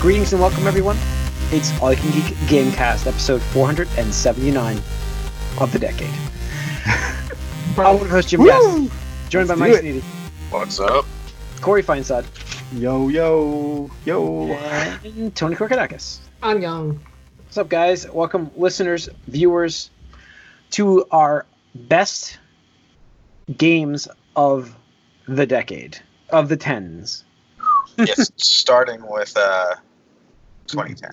Greetings and welcome, everyone. It's All You Can Geek Gamecast, episode 479 of the decade. I'm your host, Jim Gass, joined by Let's Mike do it. Sneedy, What's up? Corey Feinsod, Yo, yo, yo. and Tony Korkanakis. Annyeong. What's up, guys? Welcome, listeners, viewers, to our best games of the decade, of the tens. yes, starting with uh, 2010.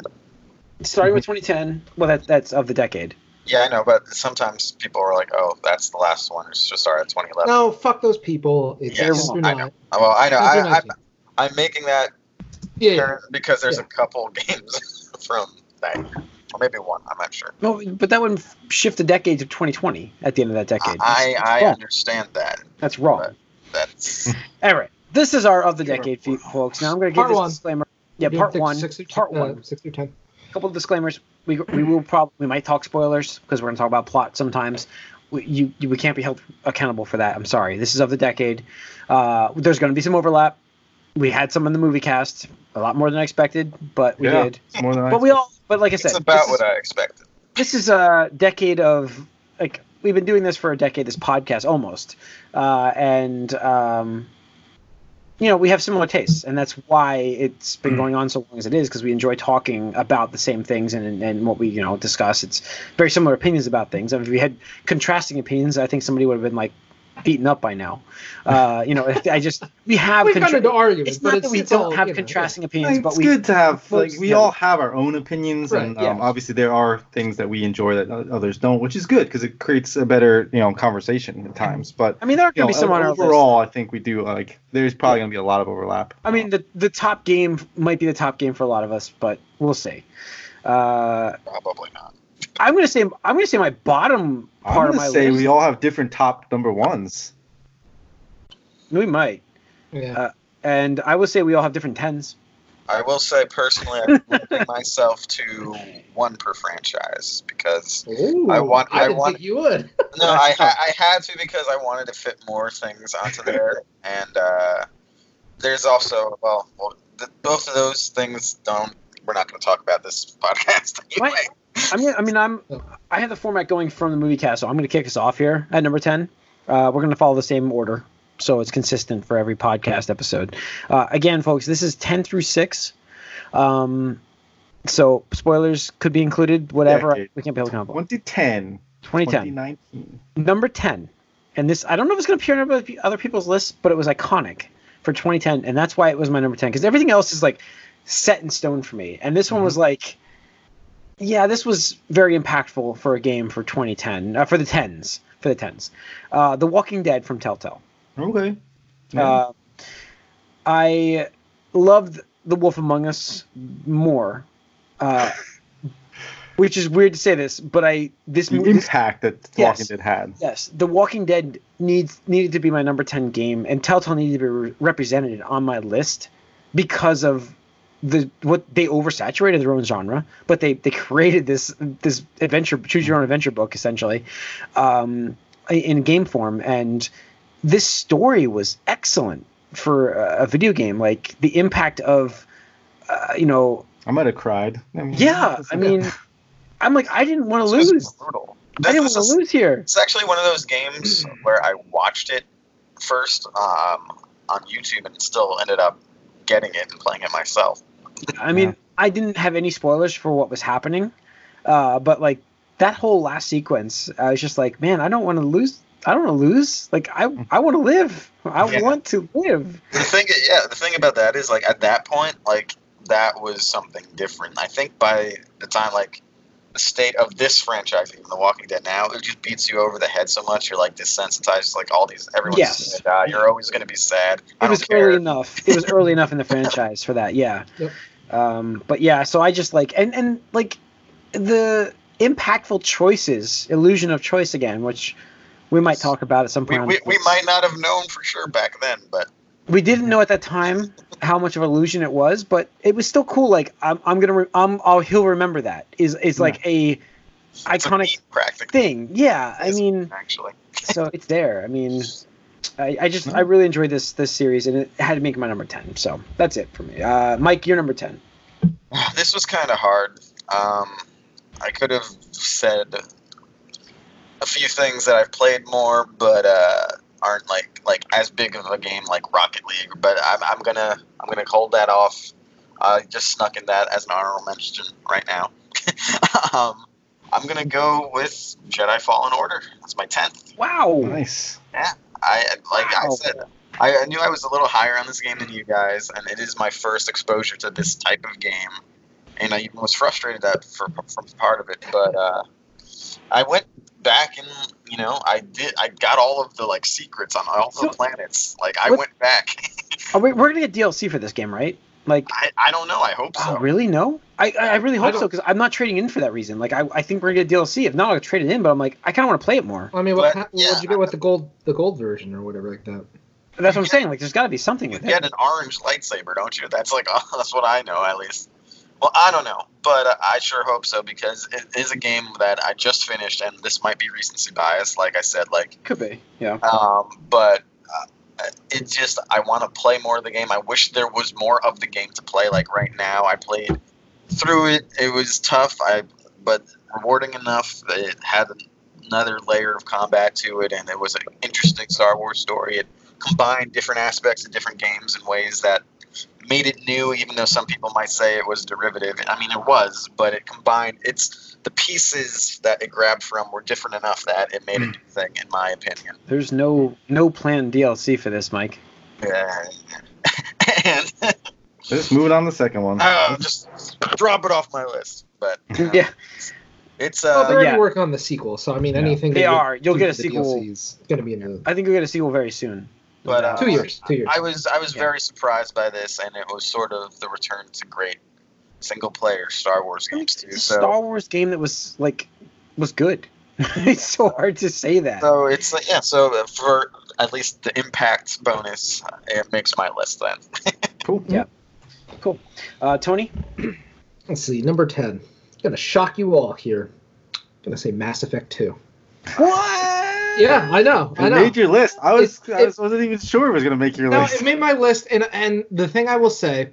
Starting with 2010, well, that, that's of the decade. Yeah, I know, but sometimes people are like, "Oh, that's the last one." It should start at 2011. No, fuck those people. It's Yes, do I know. Well, I know. I, I'm, I'm making that Yeah, yeah. because there's Yeah. a couple games from that, year. or maybe one. I'm not sure. No, but that would shift the decade to 2020 at the end of that decade. I That's I understand that. That's wrong. That's All right, this is our of the decade, folks. Now I'm going to give Part this one. disclaimer. Yeah, We're part doing one. Six through, Part uh, one. Six through ten. A couple of disclaimers. We, we will probably we might talk spoilers because we're going to talk about plot sometimes. We, you, you we can't be held accountable for that. I'm sorry. This is of the decade. Uh, there's going to be some overlap. We had some in the movie cast, a lot more than I expected, but we Yeah. did. It's more than I But we all, but like I said, it's about this what is, I expected. this is a decade of like we've been doing this for a decade. This podcast almost, uh, and um, you know we have similar tastes, and that's why it's been Mm. going on so long as it is because we enjoy talking about the same things and and what we you know discuss. It's very similar opinions about things. And if we had contrasting opinions, I think somebody would have been like beaten up by now. Uh, you know, I just we have. We've gotten contra- into arguments, it's but not it's, that we it's don't all, have you know, contrasting opinions, It's but we good to have like we have- all have our own opinions, Right, and yeah. um, obviously there are things that we enjoy that others don't, which is good because it creates a better you know conversation at times. But I mean, there are going to be some on our list. overall, I think we do like there's probably going to be a lot of overlap. I mean, the the top game might be the top game for a lot of us, but we'll see. Uh, Probably not. I'm gonna say I'm gonna say my bottom part I'm part of gonna my say list. we all have different top number ones. we might, Yeah. Uh, and I will say we all have different tens. I will say personally, I'm limiting myself to one per franchise because Ooh, I want- I I didn't want- think you would. No, I, I had to because I wanted to fit more things onto there, and uh, there's also well, well th- both of those things don't. We're not going to talk about this podcast anyway. What? I mean, I mean, I'm I have the format going from the movie cast, so I'm gonna kick us off here at number ten. Uh, we're gonna follow the same order, so it's consistent for every podcast episode. Uh, again, folks, this is ten through six. Um, so spoilers could be included. Whatever Decade. we can't be held accountable. 2010, 2010. 2019. number 10 and this i don't know if it's going to appear on other people's lists but it was iconic for 2010 and that's why it was my number 10 because everything else is like set in stone for me and this one Mm-hmm. was like yeah this was very impactful for a game for 2010 uh, for the 10s for the 10s uh, the walking dead from telltale Okay. Yeah. uh, i loved the wolf among us more uh, which is weird to say this but i this the movie this impact that Yes. Walking Dead had. Yes, The Walking Dead needs needed to be my number ten game, and Telltale needed to be re- represented on my list because of the what they oversaturated their own genre, but they they created this this adventure choose your own adventure book essentially, um, in game form, and this story was excellent for a, a video game. Like the impact of, uh, you know, I might have cried. I mean, yeah. I mean, I'm like I didn't want to lose. brutal. I didn't want to lose here. It's actually one of those games where I watched it first um, on YouTube and still ended up getting it and playing it myself. I mean, Yeah. I didn't have any spoilers for what was happening, uh, but like that whole last sequence, I was just like, man, I don't want to lose. I don't want to lose. Like I, I want to live. I Yeah. want to live. The thing, yeah, the thing about that is like at that point, like that was something different. I think by the time like the state of this franchise, even The Walking Dead now, it just beats you over the head so much. You're like desensitized. Like all these, everyone's Yes. gonna die. You're always gonna be sad. I It was care. early enough. It was early enough in the franchise for that. Yeah. Yep. Um, but yeah, so I just like and and like the impactful choices, illusion of choice again, which we might talk about at some We, point. we, we might not have known for sure back then, but we didn't know at that time how much of an illusion it was, but it was still cool. Like I'm, I'm gonna, re- I'm, I'll, he'll remember that. Is is like a it's a iconic meme thing. Yeah, I mean, Actually, so it's there. I mean, I, I just, I really enjoyed this this series, and it had to make my number ten. So that's it for me. Uh, Mike, you're number ten. this was kind of hard. Um, I could have said a few things that I've played more, but uh, aren't like like as big of a game like Rocket League. But I'm, I'm gonna I'm gonna hold that off. I just snuck in that as an honorable mention right now. um, I'm gonna go with Jedi Fallen Order. That's my tenth. Wow. Nice. Yeah. I like I said, I, I knew I was a little higher on this game than you guys, and it is my first exposure to this type of game. And I even was frustrated at for from part of it, but uh, I went back and you know I did I got all of the like secrets on all So- the planets. Like I What- went back. Oh, Are we, we're gonna get DLC for this game, right? Like, I, I don't know. I hope oh, so. oh, really? No. I I I really hope don't- so because I'm not trading in for that reason. Like, I, I think we're gonna get DLC. If not, I'll trade it in. But I'm like, I kind of want to play it more. I mean, what But, yeah. what'd you get with the gold the gold version or whatever like that? That's what I'm saying. Like, there's got to be something You with get it. an orange lightsaber, don't you? That's like that's what I know at least. Well, I don't know, but uh, I sure hope so because it is a game that I just finished, and this might be recency bias, like I said. Like Could be. Yeah. Um, but uh, it just I want to play more of the game. I wish there was more of the game to play. Like right now, I played through it. It was tough. I but rewarding enough. that It had another layer of combat to it, and it was an interesting Star Wars story. It combined different aspects of different games in ways that made it new, even though some people might say it was derivative. I mean, it was, but it combined. It's the pieces that it grabbed from were different enough that it made a new thing, in my opinion. There's no no planned DLC for this, Mike. Yeah. and Just moving on to the second one. uh, just drop it off my list. But yeah. it's Well, uh, they're already yeah. working on the sequel, so I mean, Yeah. anything They are. You'll get a the sequel. DLC is going to be in the I think we'll get a sequel very soon. But, uh, two years. Two years. I was I was Yeah. very surprised by this, and it was sort of the return to great single player Star Wars games too. So Star Wars game that was like was good. it's so hard to say that. so it's like yeah. So for at least the impact bonus, it makes my list then. Cool. Yeah. Cool. Uh, Tony, Let's see, number ten. Gonna shock you all here. Gonna say Mass Effect Two. what? Yeah, I know. I know. made your list. I was It- I was, wasn't even sure it was gonna make your No, list. it made my list, and and the thing I will say,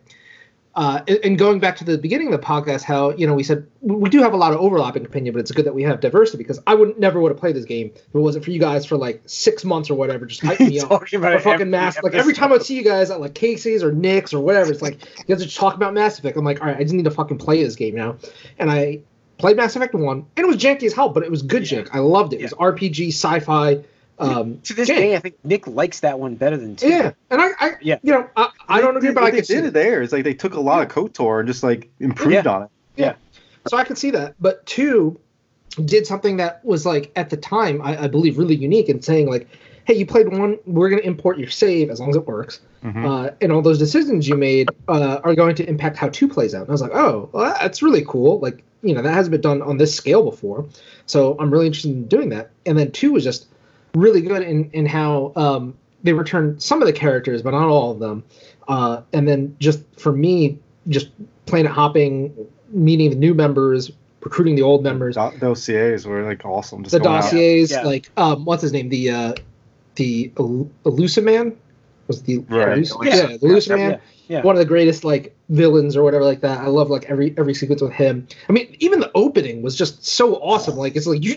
uh, and going back to the beginning of the podcast, how you know we said we do have a lot of overlapping opinion, but it's good that we have diversity because I would never would have played this game if it wasn't for you guys for like six months or whatever, just hyping me up. Talking about For fucking every Mass, like every time I see you guys at like Casey's or Nick's or whatever, it's like you guys are just talking about Mass Effect. I'm like, all right, I just need to fucking play this game now, and I played Mass Effect one, and it was janky as hell, but it was good Yeah. jank. I loved it. It was RPG, sci-fi. Um, to this game. day, I think Nick likes that one better than two. Yeah, and I, I Yeah. you know, I, I don't They agree, did- but I they can see did it there. It's like they took a lot of KOTOR and just like improved Yeah. on it. Yeah. so I can see that. But two did something that was like at the time, I, I believe, really unique in saying like, hey, you played one, we're going to import your save as long as it works, Mhm. uh, and all those decisions you made uh, are going to impact how two plays out. And I was like, oh, well, that's really cool. Like, you know, that hasn't been done on this scale before, so I'm really interested in doing that. And then two was just really good in in how um, they returned some of the characters, but not all of them. Uh, and then just for me, just planet hopping, meeting the new members, recruiting the old members, Do- dossiers were like awesome. Just the going out. dossiers, Yeah. like um, what's his name? The uh, the El- Illusive Man was the Right. Elus- Yeah. yeah, the Illusive Man. Yeah, yeah. One of the greatest like villains or whatever like that. I love like every every sequence with him. I mean, even the opening was just so awesome. Like it's like you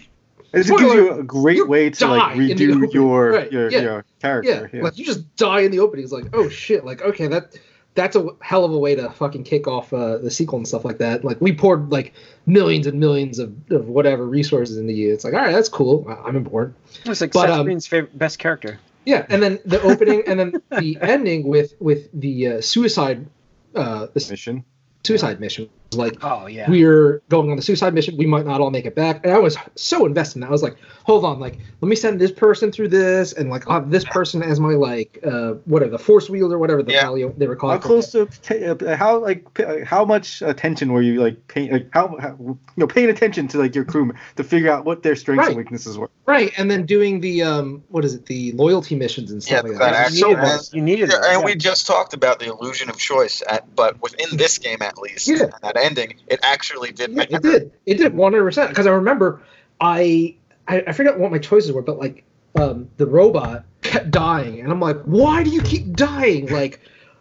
It just Spoiler, gives you a great you way to like die in the redo your Right, your, yeah. your yeah, character. Yeah. like you just die in the opening. It's like oh shit. Like okay that. That's a hell of a way to fucking kick off uh, the sequel and stuff like that. Like we poured like millions and millions of, of whatever resources into you. It's like, all right, that's cool. I- I'm on board. It's like But, Seth um, Green's favorite best character. Yeah, and then the opening, and then the ending with with the uh, suicide, uh, the mission. suicide mission. Like Oh yeah. we're going on the suicide mission. We might not all make it back. And I was so invested. in that. I was like, hold on, like let me send this person through this, and like I'll have this person as my like uh whatever the force wielder, whatever the Yeah. hell they were calling. How close to ta- uh, how like p- uh, how much attention were you like paying like how, how you know paying attention to like your crew to figure out what their strengths Right. and weaknesses were? right? And then doing the um what is it the loyalty missions and stuff Yeah, like that that. actually- you needed and- You needed Yeah, that. and yeah. we just talked about the illusion of choice, at, but within this game at least, Yeah. And that ending, it actually did Yeah, matter. it did. It did 100 percent because I remember I, I I forgot what my choices were, but like um the robot kept dying, and I'm like, why do you keep dying? Like,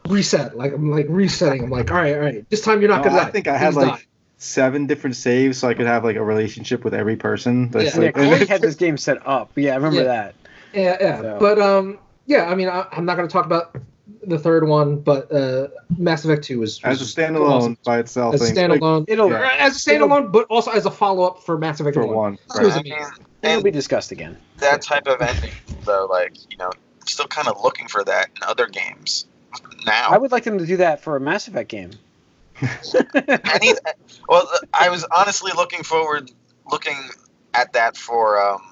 reset. Like I'm like resetting. I'm like, all right, all right. This time you're not No, gonna I die. think I had Please like seven different saves, so I could have like a relationship with every person. That's Yeah. Yeah, like, Corey had this game set up. Yeah, I remember Yeah. that. Yeah, yeah. So- But um, yeah. I mean, I, I'm not gonna talk about the third one, but uh, Mass Effect Two was, as a standalone awesome. by itself. As a thing, like, standalone, It'll Yeah. as a standalone, but also as a follow up for Mass Effect for One. one. It was I amazing. mean, it'll and be discussed again. that type of ending, though, like you know, still kind of looking for that in other games now. I would like them to do that for a Mass Effect game. Any, well, I was honestly looking forward, looking at that for um,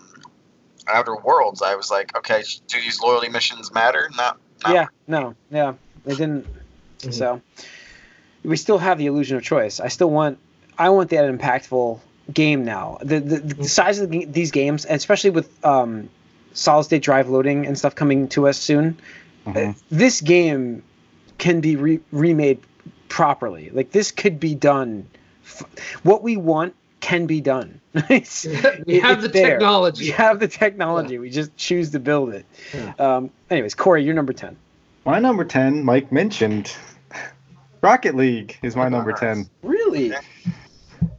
Outer Worlds. I was like, okay, do these loyalty missions matter? Not, not yeah, no, yeah, they didn't. Mhm. So we still have the illusion of choice. I still want, I want that impactful game now. The the, the size of the, these games, especially with um, solid state drive loading and stuff coming to us soon, Mhm. this game can be re- remade properly. Like this could be done. F- what we want can be done. It's- we it- have it's the there. technology. We have the technology. We just choose to build it. Yeah. Um, anyways, Corey, you're number ten. My number ten, Mike mentioned. Rocket League is my number ten. Really?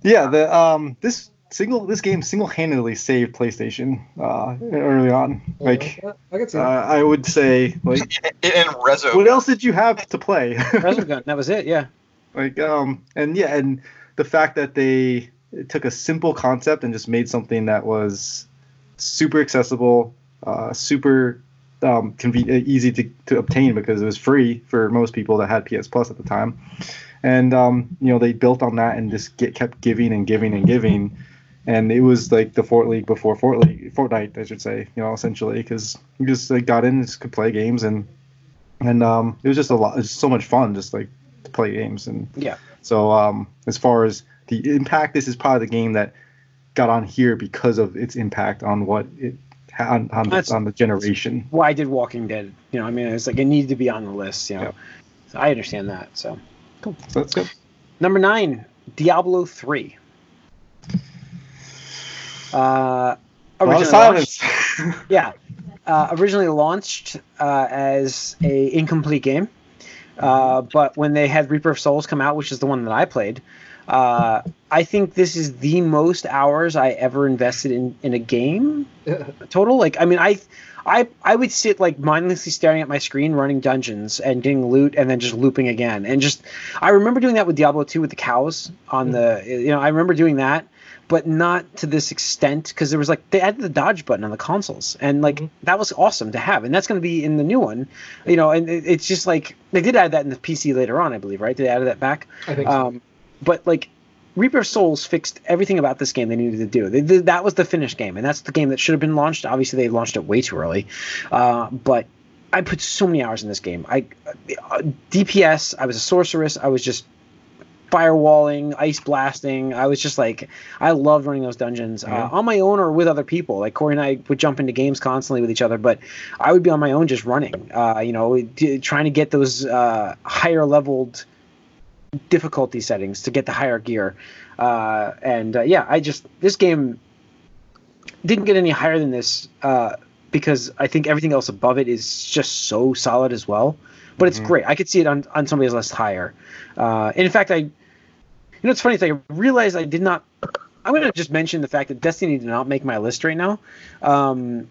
Yeah, the um this single this game single handedly saved PlayStation uh early on. Like I can see uh. I would say like in, in Rezo. what else did you have to play? Resogun. That was it. Yeah. like um and yeah and the fact that they took a simple concept and just made something that was super accessible, uh, super um, conve- easy to, to obtain because it was free for most people that had PS Plus at the time. And um, you know they built on that and just get kept giving and giving and giving, and it was like the Fort League before Fort League, Fortnite, I should say, you know, essentially because you just like, got in, and just could play games and and um, it was just a lot, it was so much fun just like to play games and Yeah. so um, as far as the impact, this is probably the game that got on here because of its impact on what it had on, on, the, on the generation. Why did Walking Dead? You know, I mean, it's like it needed to be on the list. You know, Yeah. so I understand that. So cool. So that's good. number nine, Diablo three. Uh, originally of launched- silence. yeah, uh, originally launched uh, as a incomplete game, uh, but when they had Reaper of Souls come out, which is the one that I played, uh, I think this is the most hours I ever invested in in a game total. Like, I mean, I, I, I would sit like mindlessly staring at my screen, running dungeons and getting loot, and then just looping again. And just, I remember doing that with Diablo 2 with the cows on the, you know, I remember doing that, but not to this extent because there was like they added the dodge button on the consoles, and like Mhm. that was awesome to have, and that's going to be in the new one, you know. And it, it's just like they did add that in the PC later on, I believe, right? Did They added that back. I think so. Um, but like Reaper of Souls fixed everything about this game they needed to do. They, they- that was the finished game, and that's the game that should have been launched. Obviously, they launched it way too early. Uh, but I put so many hours in this game. I uh, DPS. I was a sorceress. I was just firewalling, ice blasting. I was just like, I loved running those dungeons Yeah. uh, on my own or with other people. Like Corey and I would jump into games constantly with each other, but I would be on my own just running. Uh, you know, d- trying to get those uh, higher leveled difficulty settings to get the higher gear. Uh, and uh, yeah, I just this game didn't get any higher than this uh, because I think everything else above it is just so solid as well. But it's Mhm. great. I could see it on on somebody's list higher. Uh, and in fact, I you know it's funny thing. I realized I did not. I'm going to just mention the fact that Destiny did not make my list right now. Um,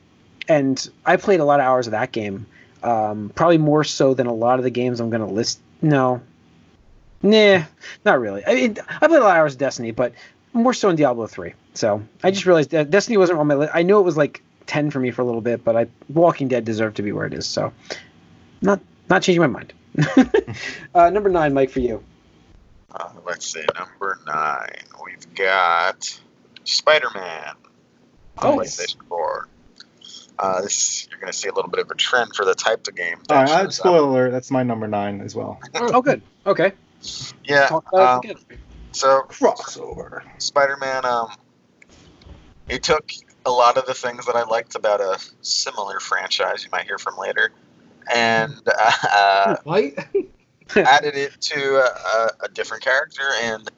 and I played a lot of hours of that game. Um, probably more so than a lot of the games I'm going to list. No, Nah, not really. I mean, I played a lot of hours of Destiny, but more so in Diablo 3. So I just realized that Destiny wasn't on my list. I knew it was like 10 for me for a little bit, but I Walking Dead deserved to be where it is. So not not changing my mind. uh, number nine, Mike, for you. Uh, let's see, number nine. We've got Spider-Man on Oh. PlayStation 4. Uh, this you're going to see a little bit of a trend for the type of game. All that right, I- shows up. spoiler alert. That's my number nine as well. Oh, good. Okay. Yeah. Um, so Crossover. Spider-Man, um, it took a lot of the things that I liked about a similar franchise you might hear from later, and uh, added it to a, a different character and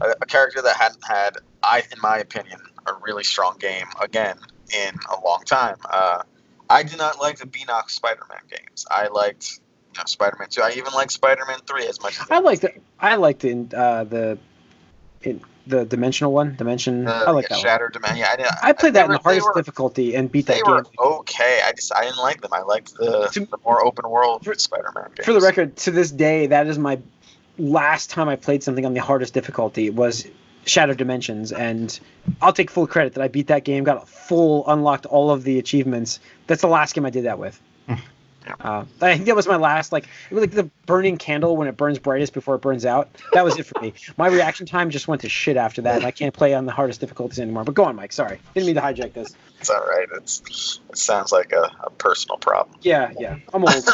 a, a character that hadn't had, I, in my opinion, a really strong game again in a long time. Uh, I did not like the Beenox Spider-Man games. I liked know, Spider-Man Two. I even like Spider-Man Three as much. as I like the I liked the uh, the in, the dimensional one. Dimension. Uh, I like yeah, that one. Shattered Dimension. Yeah, I, didn't- I played they that in the hardest were, difficulty and beat They that were game. okay. I just I didn't like them. I liked the To- the more open world For- Spider-Man games. For the record, to this day, that is my last time I played something on the hardest difficulty was Shattered Dimensions, and I'll take full credit that I beat that game, got full, unlocked all of the achievements. That's the last game I did that with. Uh, I think that was my last, like, it was like the burning candle when it burns brightest before it burns out. That was it for me. My reaction time just went to shit after that, and I can't play on the hardest difficulties anymore. But go on, Mike. Sorry, didn't mean to hijack this. It's all right. It's it sounds like a, a personal problem. Yeah, yeah, I'm old.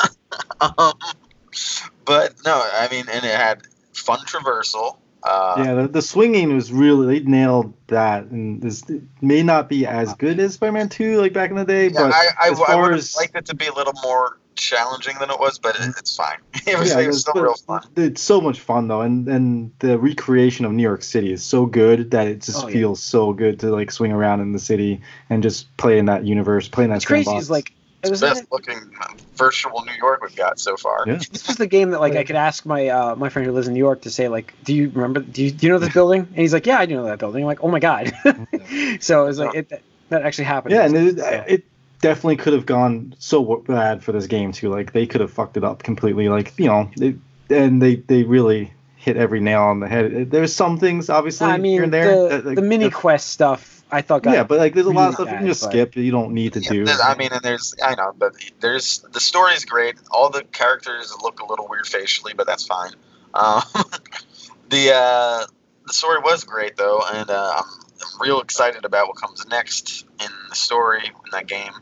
Um, but no, I mean, and it had fun traversal. Uh, yeah, the, the swinging was really they nailed that, and this it may not be as good as Spider-Man Two like back in the day, yeah, but I, I, as I would have as- liked it to be a little more challenging than it was, but it, mm-hmm. it's fine. It was, yeah, it was still but real fun. It's so much fun though, and and the recreation of New York City is so good that it just Oh, yeah. feels so good to like swing around in the city and just play in that universe, play in that. What's crazy sandbox. is like it was Best looking uh, virtual New York we've got so far. Yeah. this was the game that like I could ask my uh, my friend who lives in New York to say like, do you remember? Do you, do you know this building? And he's like, yeah, I do know that building. I'm like, oh my god. Mm-hmm. so it was like it, that actually happened. Yeah, and it, it definitely could have gone so bad for this game too. Like they could have fucked it up completely. Like you know, they, and they they really hit every nail on the head. There's some things obviously I mean, here and there. the, that, like, the mini that's- quest stuff I thought got yeah, but like there's a lot of really stuff you can just but- skip. You don't need to Yeah, do. I mean, and there's I know, but there's the story's great. All the characters look a little weird facially, but that's fine. Um, the uh, the story was great though, and uh, I'm, I'm real excited about what comes next in the story in that game.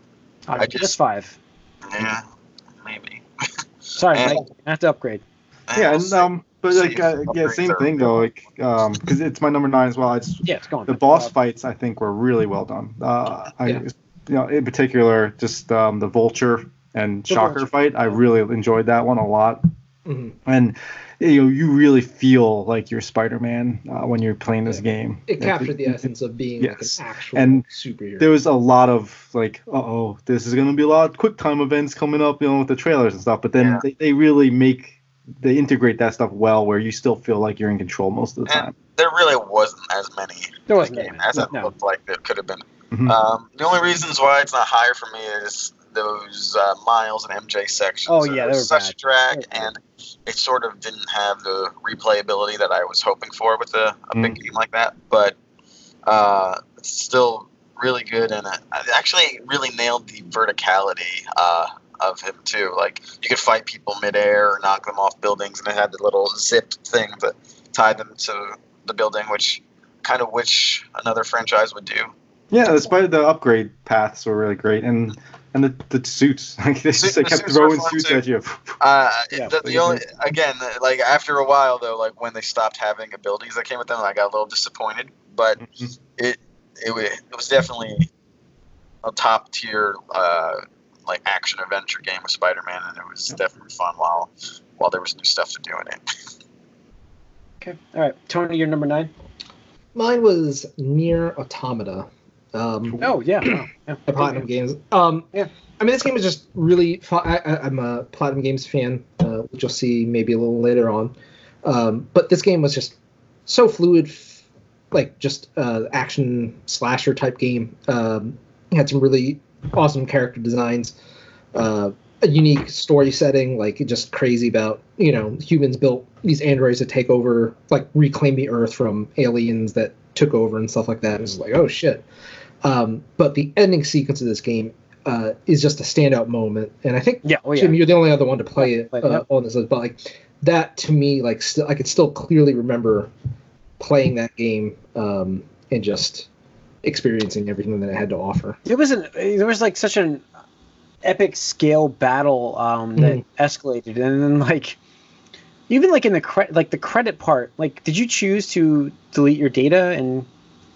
On I just- PS5. Yeah, maybe. Sorry, And- Mike, I have to upgrade. yeah, we'll and um, but like uh, yeah, same thing though. Like um, because it's my number nine as well. It's Yeah, it's going. the Mike. boss Uh, fights I think were really well done. Uh, I, Yeah. you know, in particular, just um, the vulture and The shocker Vulture. fight. I really enjoyed that one a lot. Mhm. and you know you really feel like you're Spider-Man uh, when you're playing this game. It captured the essence of being Yes. like an actual And superhero. There was a lot of like, uh oh, this is gonna be a lot of quick time events coming up, you know, with the trailers and stuff. But then Yeah. they, they really make they integrate that stuff well, where you still feel like you're in control most of the And time. there really wasn't as many There wasn't game many. as it No. looked like there could have been. Mhm. Um, the only reasons why it's not higher for me is those uh, Miles and MJ sections. Oh, are yeah, they were such bad. a drag, They were bad. and it sort of didn't have the replayability that I was hoping for with a, a big game like that. But uh, it's still really good, and it, it actually really nailed the verticality uh, of him too. Like you could fight people midair or knock them off buildings, and it had the little zip thing that tied them to the building, which kind of which another franchise would do. Yeah, despite the upgrade paths were really great, and and the, the suits like they, Suit- just, they kept suits throwing suits too. at you. Uh, Yeah, the, the only again, like after a while though, like when they stopped having abilities that came with them, I got a little disappointed. But Mhm. it it wa- it was definitely a top tier uh, like action adventure game with Spider-Man, and it was definitely fun while while there was new stuff to do in it. Okay. All right, Tony, you're number nine. Mine was NieR Automata. Um, Oh yeah. wow, yeah. Platinum Games. Um, Yeah. I mean, this game is just really fun. I, I'm a Platinum Games fan, uh, which you'll see maybe a little later on. Um, but this game was just so fluid, f- like just uh, action slasher type game. Um, had some really awesome character designs, uh, a unique story setting, like just crazy about you know humans built these androids to take over, like reclaim the Earth from aliens that took over and stuff like that. It was like oh shit. Um, but the ending sequence of this game uh, is just a standout moment, and I think Yeah. Oh yeah. Jim, you're the only other one to play it uh, on this list, but like that to me, like still, I could still clearly remember playing that game um, and just experiencing everything that it had to offer. It was an there was like such an epic scale battle um, that Mhm. escalated, and then like even like in the cre- like the credit part, like did you choose to delete your data and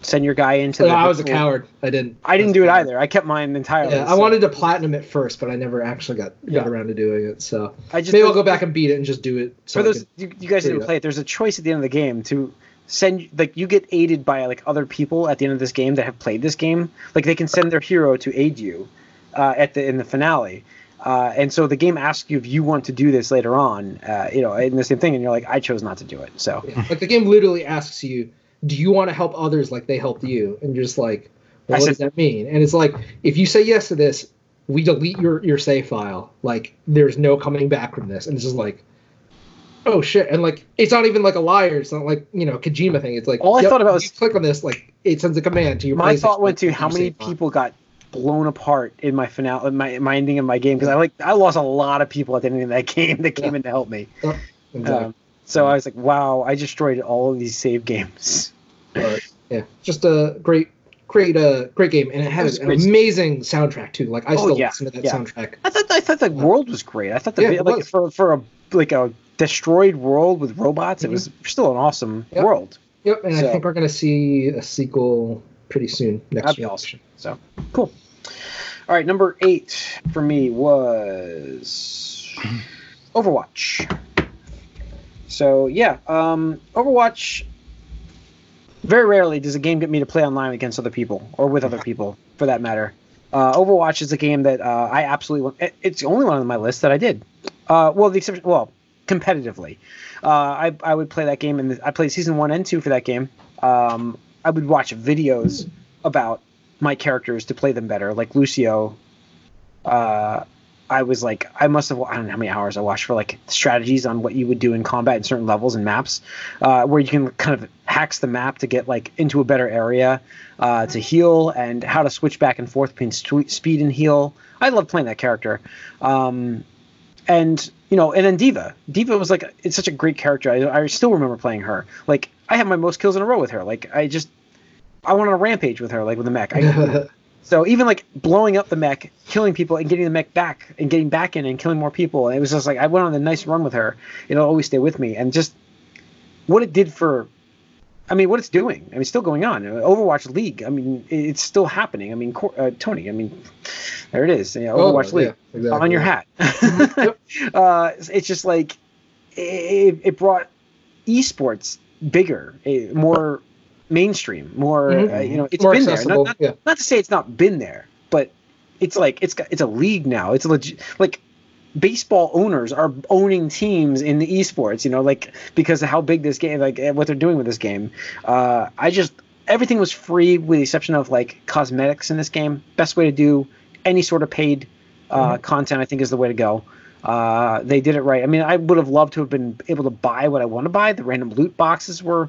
send your guy into? So the I was a coward. I didn't. I didn't do it either. I kept mine entirely. Yeah, I wanted to platinum it first, but I never actually got got Yeah. around to doing it. So I just maybe I'll go back and beat it and just do it. So for those you, you guys didn't it play it. There's a choice at the end of the game to send like you get aided by like other people at the end of this game that have played this game. Like they can send their hero to aid you uh, at the in the finale. Uh, and so the game asks you if you want to do this later on, uh, you know, and the same thing, and you're like, I chose not to do it. So Yeah. Like the game literally asks you, "Do you want to help others like they helped you?" And you're just like, well, "What does that mean?" And it's like, if you say yes to this, we delete your your save file. Like, there's no coming back from this. And it's just like, oh shit. And like, it's not even like a liar. It's not like you know Kojima thing. It's like All I yep, thought about you was- click on this, like it sends a command to your. my thought went to how many save file. people got blown apart in my finale, my, my ending of my game because I like I lost a lot of people at the end of that game that came Yeah. in to help me. Exactly. Um, so I was like, wow, I destroyed all of these save games. But, yeah, just a great, great, uh, great game, and it had It an amazing soundtrack too. Like I Oh, still yeah, listen to that yeah. soundtrack. I thought I thought the world was great. I thought the Yeah, like was. for for a like a destroyed world with robots, it was still an awesome Yep. world. Yep, and So- I think we're gonna see a sequel pretty soon next That'd be year. awesome. So cool. All right, number eight for me was Overwatch. So yeah, um, Overwatch. Very rarely does a game get me to play online against other people or with other people, for that matter. Uh, Overwatch is a game that uh, I absolutely want. it- It's the only one on my list that I did. Uh, well, the exception, well, competitively, uh, I I would play that game, and I played season one and two for that game. Um, I would watch videos about my characters to play them better. Like Lucio, uh, I was like, I must have, I don't know how many hours I watched for like strategies on what you would do in combat in certain levels and maps, uh, where you can kind of hacks the map to get like into a better area uh, to heal and how to switch back and forth between st- speed and heal. I love playing that character. Um, and you know, and then D.Va. D.Va was like, it's such a great character. I, I still remember playing her. Like, I have my most kills in a row with her. Like, I just, I went on a rampage with her, like with the mech. I, so even like blowing up the mech, killing people, and getting the mech back, and getting back in and killing more people, and it was just like I went on a nice run with her. It'll always stay with me, and just what it did for. I mean, what it's doing. I mean, it's still going on. Overwatch League. I mean, it's still happening. I mean, Cor- uh, Tony. I mean, there it is. You know, Oh, Overwatch League yeah, exactly. on your hat. uh, it's just like it, it brought esports bigger, eh, more mainstream, more Mhm. uh, you know. It's More been there. Not, not, yeah. not to say it's not been there, but it's like it's got it's a league now. It's a legit like baseball owners are owning teams in the esports. You know, like because of how big this game, like eh, what they're doing with this game. Uh, I just everything was free with the exception of like cosmetics in this game. Best way to do any sort of paid uh, content, I think, is the way to go. Uh, they did it right. I mean, I would have loved to have been able to buy what I want to buy. The random loot boxes were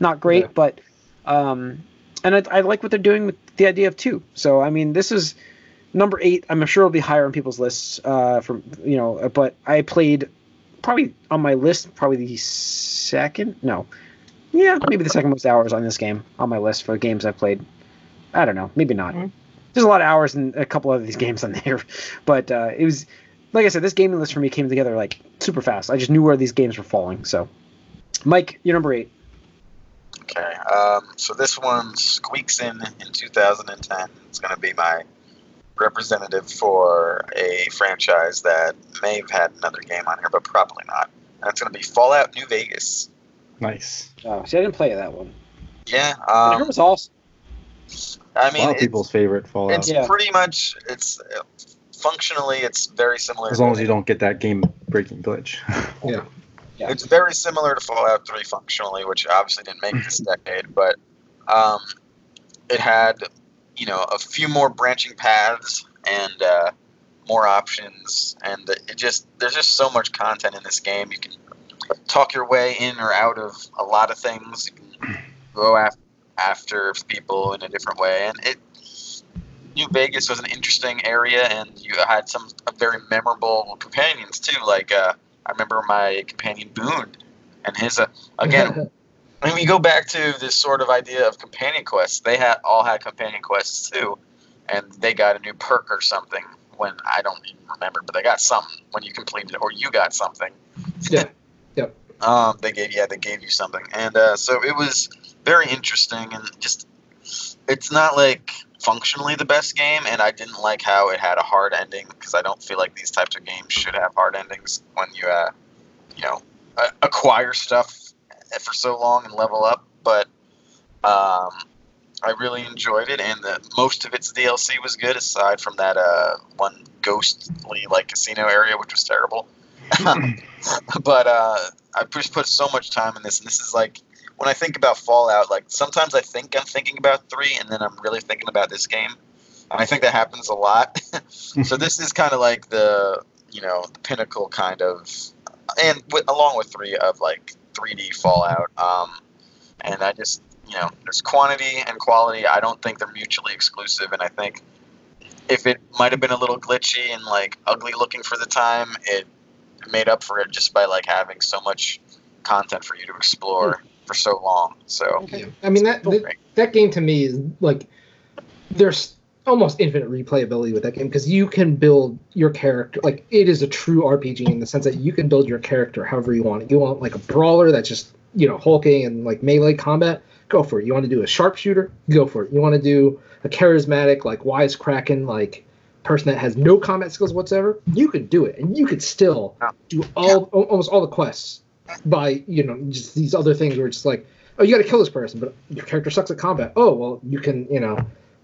not great, Yeah. but um, and I, I like what they're doing with the idea of two. So I mean, this is number eight. I'm sure it'll be higher on people's lists. Uh, from you know, but I played probably on my list probably the second. No, yeah, maybe the second most hours on this game on my list for games I've played. I don't know, maybe not. Mhm. There's a lot of hours in a couple of these games on there, but uh, it was like I said, this gaming list for me came together like super fast. I just knew where these games were falling. So, Mike, you're number eight. Okay, um, so this one squeaks in in 2010. It's going to be my representative for a franchise that may have had another game on here, but probably not. And it's going to be Fallout New Vegas. Nice. Oh, see, I didn't play that one. Yeah, I it um, was awesome. I mean, lot of people's favorite Fallout. it's Yeah. pretty much it's uh, functionally it's very similar. As long as you don't get that game-breaking glitch. Yeah. Yeah. It's very similar to Fallout 3 functionally, which obviously didn't make this decade, but um, it had, you know, a few more branching paths and uh, more options, and it just there's just so much content in this game. You can talk your way in or out of a lot of things. You can go after after people in a different way, and it. New Vegas was an interesting area, and you had some very memorable companions too. Like uh, I remember my companion Boone, and his uh, again when we go back to this sort of idea of companion quests, they had all had companion quests too, and they got a new perk or something when I don't even remember, but they got something when you completed it, or you got something. Yeah. Yep. Um, they gave yeah, they gave you something, and uh, so it was very interesting, and just it's not like functionally the best game, and I didn't like how it had a hard ending because I don't feel like these types of games should have hard endings when you uh, you know uh, acquire stuff for so long and level up, but um, I really enjoyed it, and the, most of its DLC was good, aside from that uh, one ghostly like casino area, which was terrible. but uh, I just put so much time in this, and this is like when I think about Fallout, like sometimes I think I'm thinking about three, and then I'm really thinking about this game, and I think that happens a lot. so this is kind of like the you know the pinnacle kind of, and with, along with three of like 3D Fallout. Um, and I just you know there's quantity and quality. I don't think they're mutually exclusive, and I think if it might have been a little glitchy and like ugly looking for the time, it made up for it just by like having so much content for you to explore for so long. So Yeah. I mean that, that that game to me is like there's almost infinite replayability with that game because you can build your character like it is a true RPG in the sense that you can build your character however you want. It. You want like a brawler that's just you know hulking and like melee combat, go for it. You want to do a sharpshooter, go for it. You want to do a charismatic like wisecracking like person that has no combat skills whatsoever, you could do it and you could still do all almost all the quests by you know just these other things where it's like oh you got to kill this person but your character sucks at combat oh well you can you know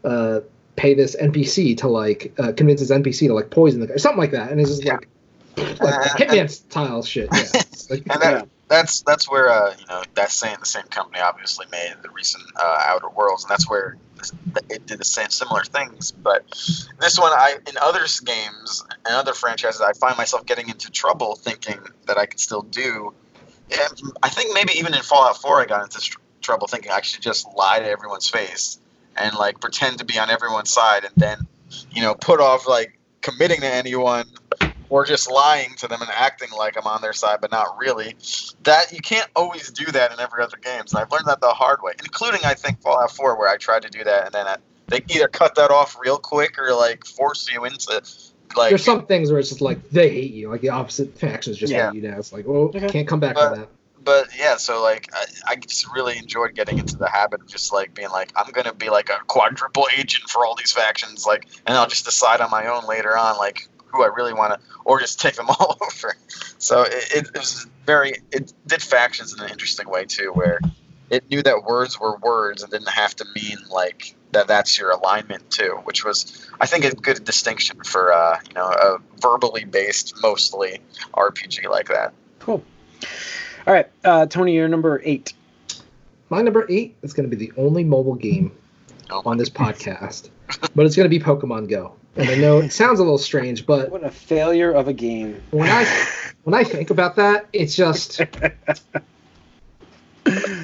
uh, pay this npc to like uh, convince this npc to like poison the guy or something like that and it's just Yeah. like like hitman style shit yeah like, and that, that's that's where uh, you know that same the same company obviously made the recent uh, Outer Worlds, and that's where it did the same similar things. But this one, I in other games and other franchises, I find myself getting into trouble thinking that I could still do. I think maybe even in Fallout 4, I got into str- trouble thinking I should just lie to everyone's face and like pretend to be on everyone's side, and then you know put off like committing to anyone or just lying to them and acting like I'm on their side, but not really. That you can't always do that in every other games, and I've learned that the hard way. Including, I think Fallout 4, where I tried to do that, and then I, they either cut that off real quick or like force you into like. there's some things where it's just like they hate you like the opposite factions just Yeah. hate you now it's like well Okay. can't come back But- from that but yeah, so like I, I just really enjoyed getting into the habit of just like being like I'm gonna be like a quadruple agent for all these factions, like, and I'll just decide on my own later on, like who I really want to, or just take them all over. So it, it, it was very, it did factions in an interesting way too, where it knew that words were words and didn't have to mean like that. That's your alignment too, which was I think a good distinction for uh, you know a verbally based mostly RPG like that. Cool. All right, uh, Tony, you're number eight. My number eight is going to be the only mobile game Oh on this podcast, but it's going to be Pokemon Go. And I know it sounds a little strange, but What a failure of a game. when I when I think about that, it's just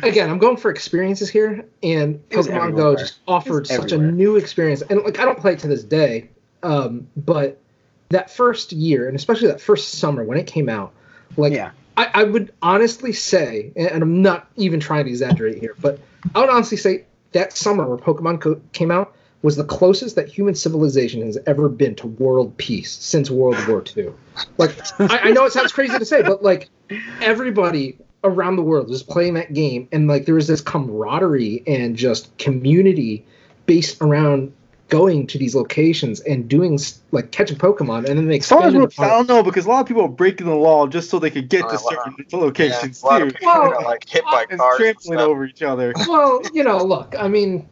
again, I'm going for experiences here, and Pokemon Go just offered such a new experience. And like, I don't play it to this day, um, but that first year, and especially that first summer when it came out, like yeah. I, I would honestly say, and and I'm not even trying to exaggerate here, but I would honestly say that summer where Pokemon co- came out was the closest that human civilization has ever been to world peace since World War II. Like, I, I know it sounds crazy to say, but like everybody around the world was playing that game, and like there was this camaraderie and just community based around going to these locations and doing like catching Pokemon, and then they Some expanded people, I upon it. don't know because a lot of people are breaking the law just so they could get to wow. certain locations Yeah, a lot too. of people Well, got, like hit by and cars. and trampling stuff. over each other. well, you know, look, I mean,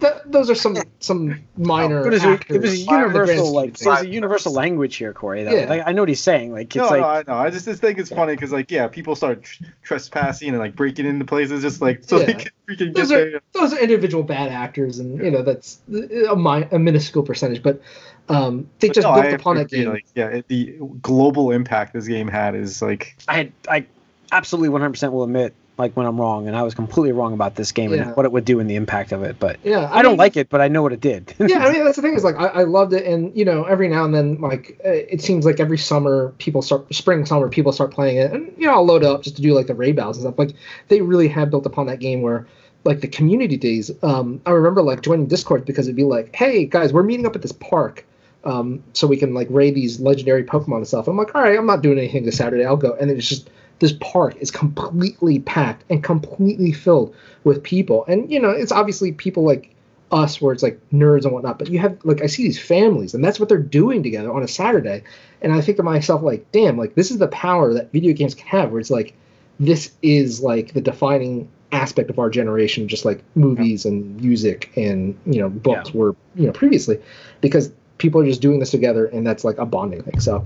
th- those are some some minor. But it was, a, it was a in the grand universal like of it was a universal language here, Corey. Though. Yeah. Like, I know what he's saying. Like it's no, like no, I know. I just, just think it's funny because, like, yeah, people start tr- trespassing and like breaking into places just like so they can freaking get those there. are those are individual bad actors, and you know that's a, mi- a minuscule percentage, but um, they But just no, built I upon that agree, game. Like, yeah, it, the global impact this game had is like I had I absolutely 100 percent will admit like when I'm wrong, and I was completely wrong about this game Yeah. and what it would do and the impact of it. But yeah, I, don't like it, but I know what it did. yeah, I mean that's the thing is like I, I loved it, and you know every now and then like uh, it seems like every summer people start spring summer people start playing it, and you know I'll load it up just to do like the raid battles and stuff. Like they really have built upon that game where like the community days. Um, I remember like joining Discord because it'd be like, hey guys, we're meeting up at this park. Um, so we can like raid these legendary Pokemon and stuff. I'm like, all right, I'm not doing anything this Saturday. I'll go, and then it's just this park is completely packed and completely filled with people, and you know, it's obviously people like us where it's like nerds and whatnot, but you have like I see these families and that's what they're doing together on a Saturday. And I think to myself, like, damn, like this is the power that video games can have where it's like this is like the defining aspect of our generation, just like movies and music and you know books were you know previously, because people are just doing this together, and that's like a bonding thing. So,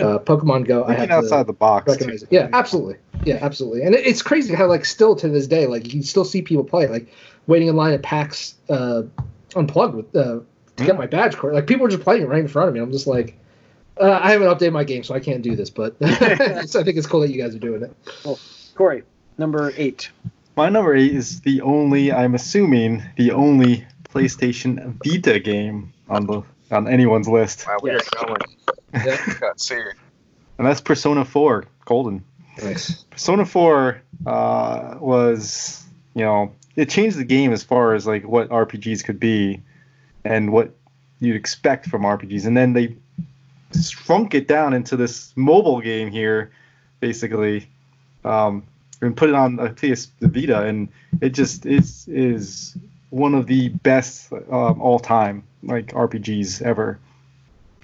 uh, Pokemon Go, I Thinking have outside to the box. recognize too. it. Yeah, absolutely. Yeah, absolutely. And it, it's crazy how like still to this day, like you can still see people play, like waiting in line at PAX uh, unplugged with uh, to Yeah. get my badge cord. Like people are just playing it right in front of me. I'm just like. Uh, I haven't updated my game, so I can't do this. But so I think it's cool that you guys are doing it. Well, Corey, number eight. My number eight is the only, I'm assuming, the only PlayStation Vita game on the on anyone's list, Wow, we Yes. are going. Yeah. Got here. and that's Persona 4 Golden. Nice. Persona 4 uh, was, you know, it changed the game as far as like what RPGs could be and what you'd expect from RPGs. And then they shrunk it down into this mobile game here, basically, um, and put it on a PS the Vita, and it just is is one of the best um, all time like RPGs ever.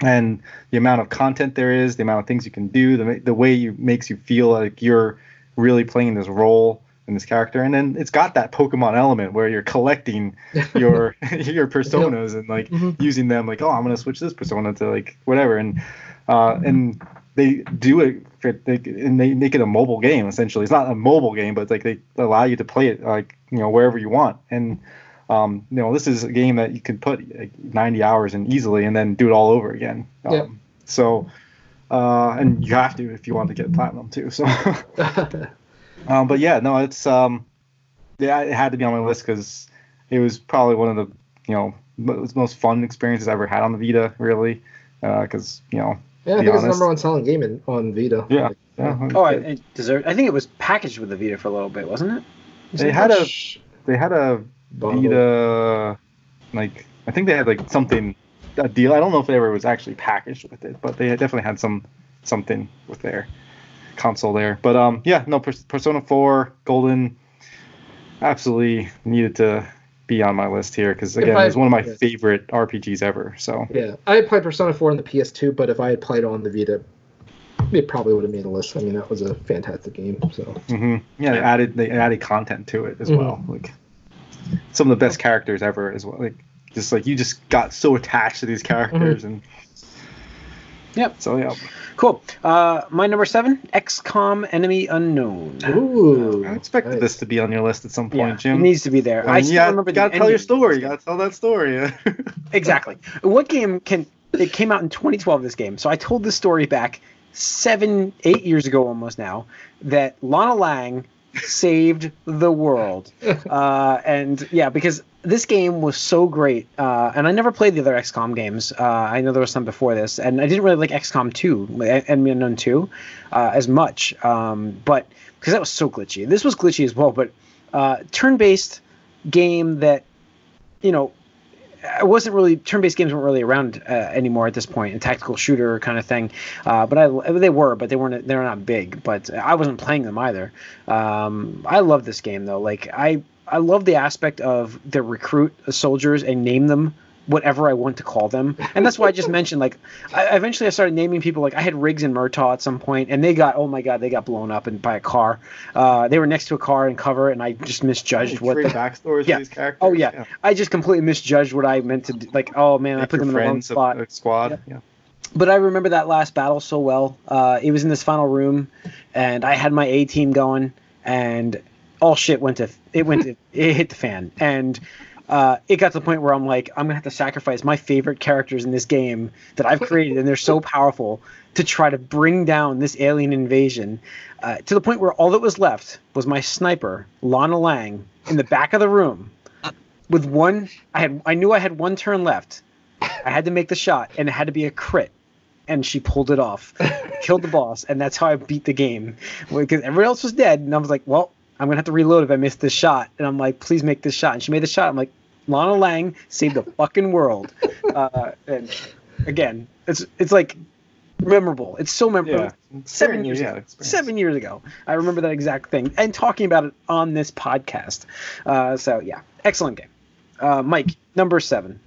And the amount of content there is, the amount of things you can do, the the way you makes you feel like you're really playing this role in this character, and then it's got that Pokemon element where you're collecting your your personas and like Mhm. using them like oh i'm gonna switch this persona to like whatever. And uh and they do it for, they, and they make it a mobile game essentially. It's not a mobile game but it's like they allow you to play it like you know wherever you want. And um you know this is a game that you can put 90 hours in easily and then do it all over again um, Yeah. so uh and you have to if you want to get platinum too so um, but yeah, no, it's um, yeah, it had to be on my list because it was probably one of the you know mo- most fun experiences I ever had on the Vita, really, because you know, yeah, I Be think it's the number one selling game in, on Vita. yeah, yeah, Oh, I, it deserved. I think it was packaged with the Vita for a little bit, wasn't it? they had a they had a bundle. Vita, like I think they had like something a deal. I don't know if it ever was actually packaged with it, but they definitely had some something with their console there. But um, yeah, no, Persona 4 Golden absolutely needed to be on my list here because again, I- it was one of my yeah. favorite RPGs ever. So Yeah, I had played Persona 4 on the PS2, but if I had played on the Vita, it probably would have made a list. I mean, that was a fantastic game. So hmm yeah, they added they added content to it as Mhm. well. Like some of the best characters ever as well. Like just like you just got so attached to these characters and Yep. So yeah, Cool. Uh, my number seven, XCOM Enemy Unknown. Ooh, I expected nice. this to be on your list at some point, Yeah, it Jim. needs to be there. I, I still you got, remember you gotta the tell your story. You gotta tell that story. Exactly. What game can? It came out in 2012. This game. So I told this story back seven, eight years ago, almost now, that Lana Lang saved the world. Uh, and yeah, because this game was so great, uh, and I never played the other XCOM games. Uh, I know there was some before this, and I didn't really like XCOM 2, Enemy Unknown 2, uh, as much. Um, but because that was so glitchy. This was glitchy as well, but uh, turn-based game that, you know, I wasn't really turn-based games weren't really around uh, anymore at this point, a tactical shooter kind of thing. Uh, but I they were, but they weren't they were not big. But I wasn't playing them either. Um, I love this game though. Like I I love the aspect of the recruit soldiers and name them whatever I want to call them, and that's why I just mentioned like I eventually I started naming people like I had Riggs and Murtaugh at some point, and they got oh my god they got blown up and by a car. Uh, they were next to a car and cover, and I just misjudged what the backstories Yeah. these characters. Oh, yeah. I just completely misjudged what I meant to do. Like, oh man, I put them in the wrong spot. squad. Yeah. But I remember that last battle so well. Uh, it was in this final room, and I had my A team going, and all shit went to it went to it hit the fan, and uh, it got to the point where I'm like, I'm gonna have to sacrifice my favorite characters in this game that I've created, and they're so powerful to try to bring down this alien invasion. Uh, to the point where all that was left was my sniper, Lana Lang, in the back of the room, with one. I had I knew I had one turn left. I had to make the shot, and it had to be a crit. And she pulled it off, killed the boss, and that's how I beat the game. Because everyone else was dead, and I was like, "Well, I'm gonna have to reload if I miss this shot." And I'm like, "Please make this shot." And she made the shot. I'm like, "Lana Lang saved the fucking world." Uh, and again, it's it's like memorable. It's so memorable. Yeah. Seven years yeah, ago. experience. Seven years ago, I remember that exact thing, and talking about it on this podcast. Uh, so yeah, excellent game. Uh, Mike, number seven.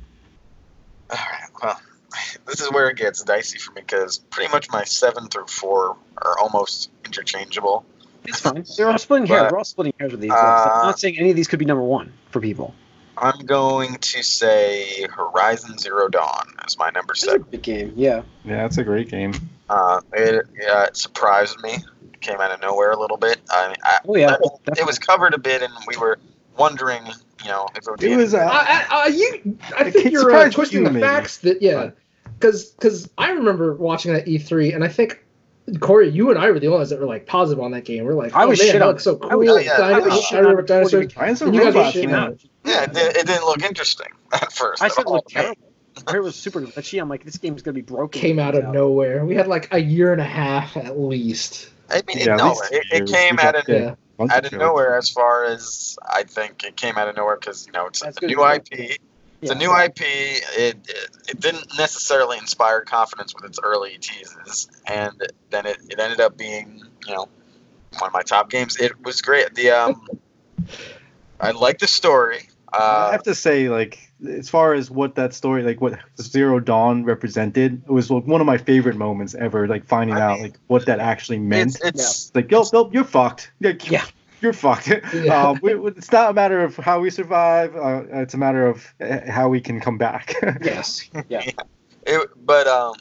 All right. Well, this is where it gets dicey for me because pretty much my seven through four are almost interchangeable. It's fine. They're all splitting hairs. But, We're all splitting hairs with these. uh. I'm not saying any of these could be number one for people. I'm going to say Horizon Zero Dawn is my number It's a seven. good game. Yeah. Yeah, that's a great game. Uh, it, yeah, it surprised me. It came out of nowhere a little bit. I mean, I, Oh yeah. it was covered a bit, and we were wondering, you know, if it would be. It was. any- Uh, I, I, I, you, I think you're uh, twisting you, the maybe. facts that yeah, because because I remember watching that E3 and I think Corey, you and I were the only ones that were like positive on that game. We're like, I oh was man, shit that on looks so it. I cool. was- yeah, Dino- I was I shit on remember it dinosaurs. you- Dinosaur you guys were Robots shitting came out. yeah, it, did, it didn't look interesting at first. I at said it all. looked terrible. I heard it was super glitchy. I'm like, this game's gonna be broken. Came out of nowhere. We had like a year and a half at least. I mean, Yeah, it, no, it, it came out of Yeah. Out of nowhere as far as I think it came out of nowhere because you know it's That's a new IP. It's a Yeah. new IP. It, it it didn't necessarily inspire confidence with its early teases, and then it, it ended up being you know one of my top games. It was great. The um, I like the story. I Uh, have to say, like, as far as what that story, like, what Zero Dawn represented, it was like, one of my favorite moments ever. Like finding I out mean, like what that actually meant. it's it's It's like, yo, yo, you're fucked. Yeah, Yeah. You're fucked. Yeah. Um, we, we- it's not a matter of how we survive. Uh, it's a matter of uh, how we can come back. Yes. Yeah. it, but um,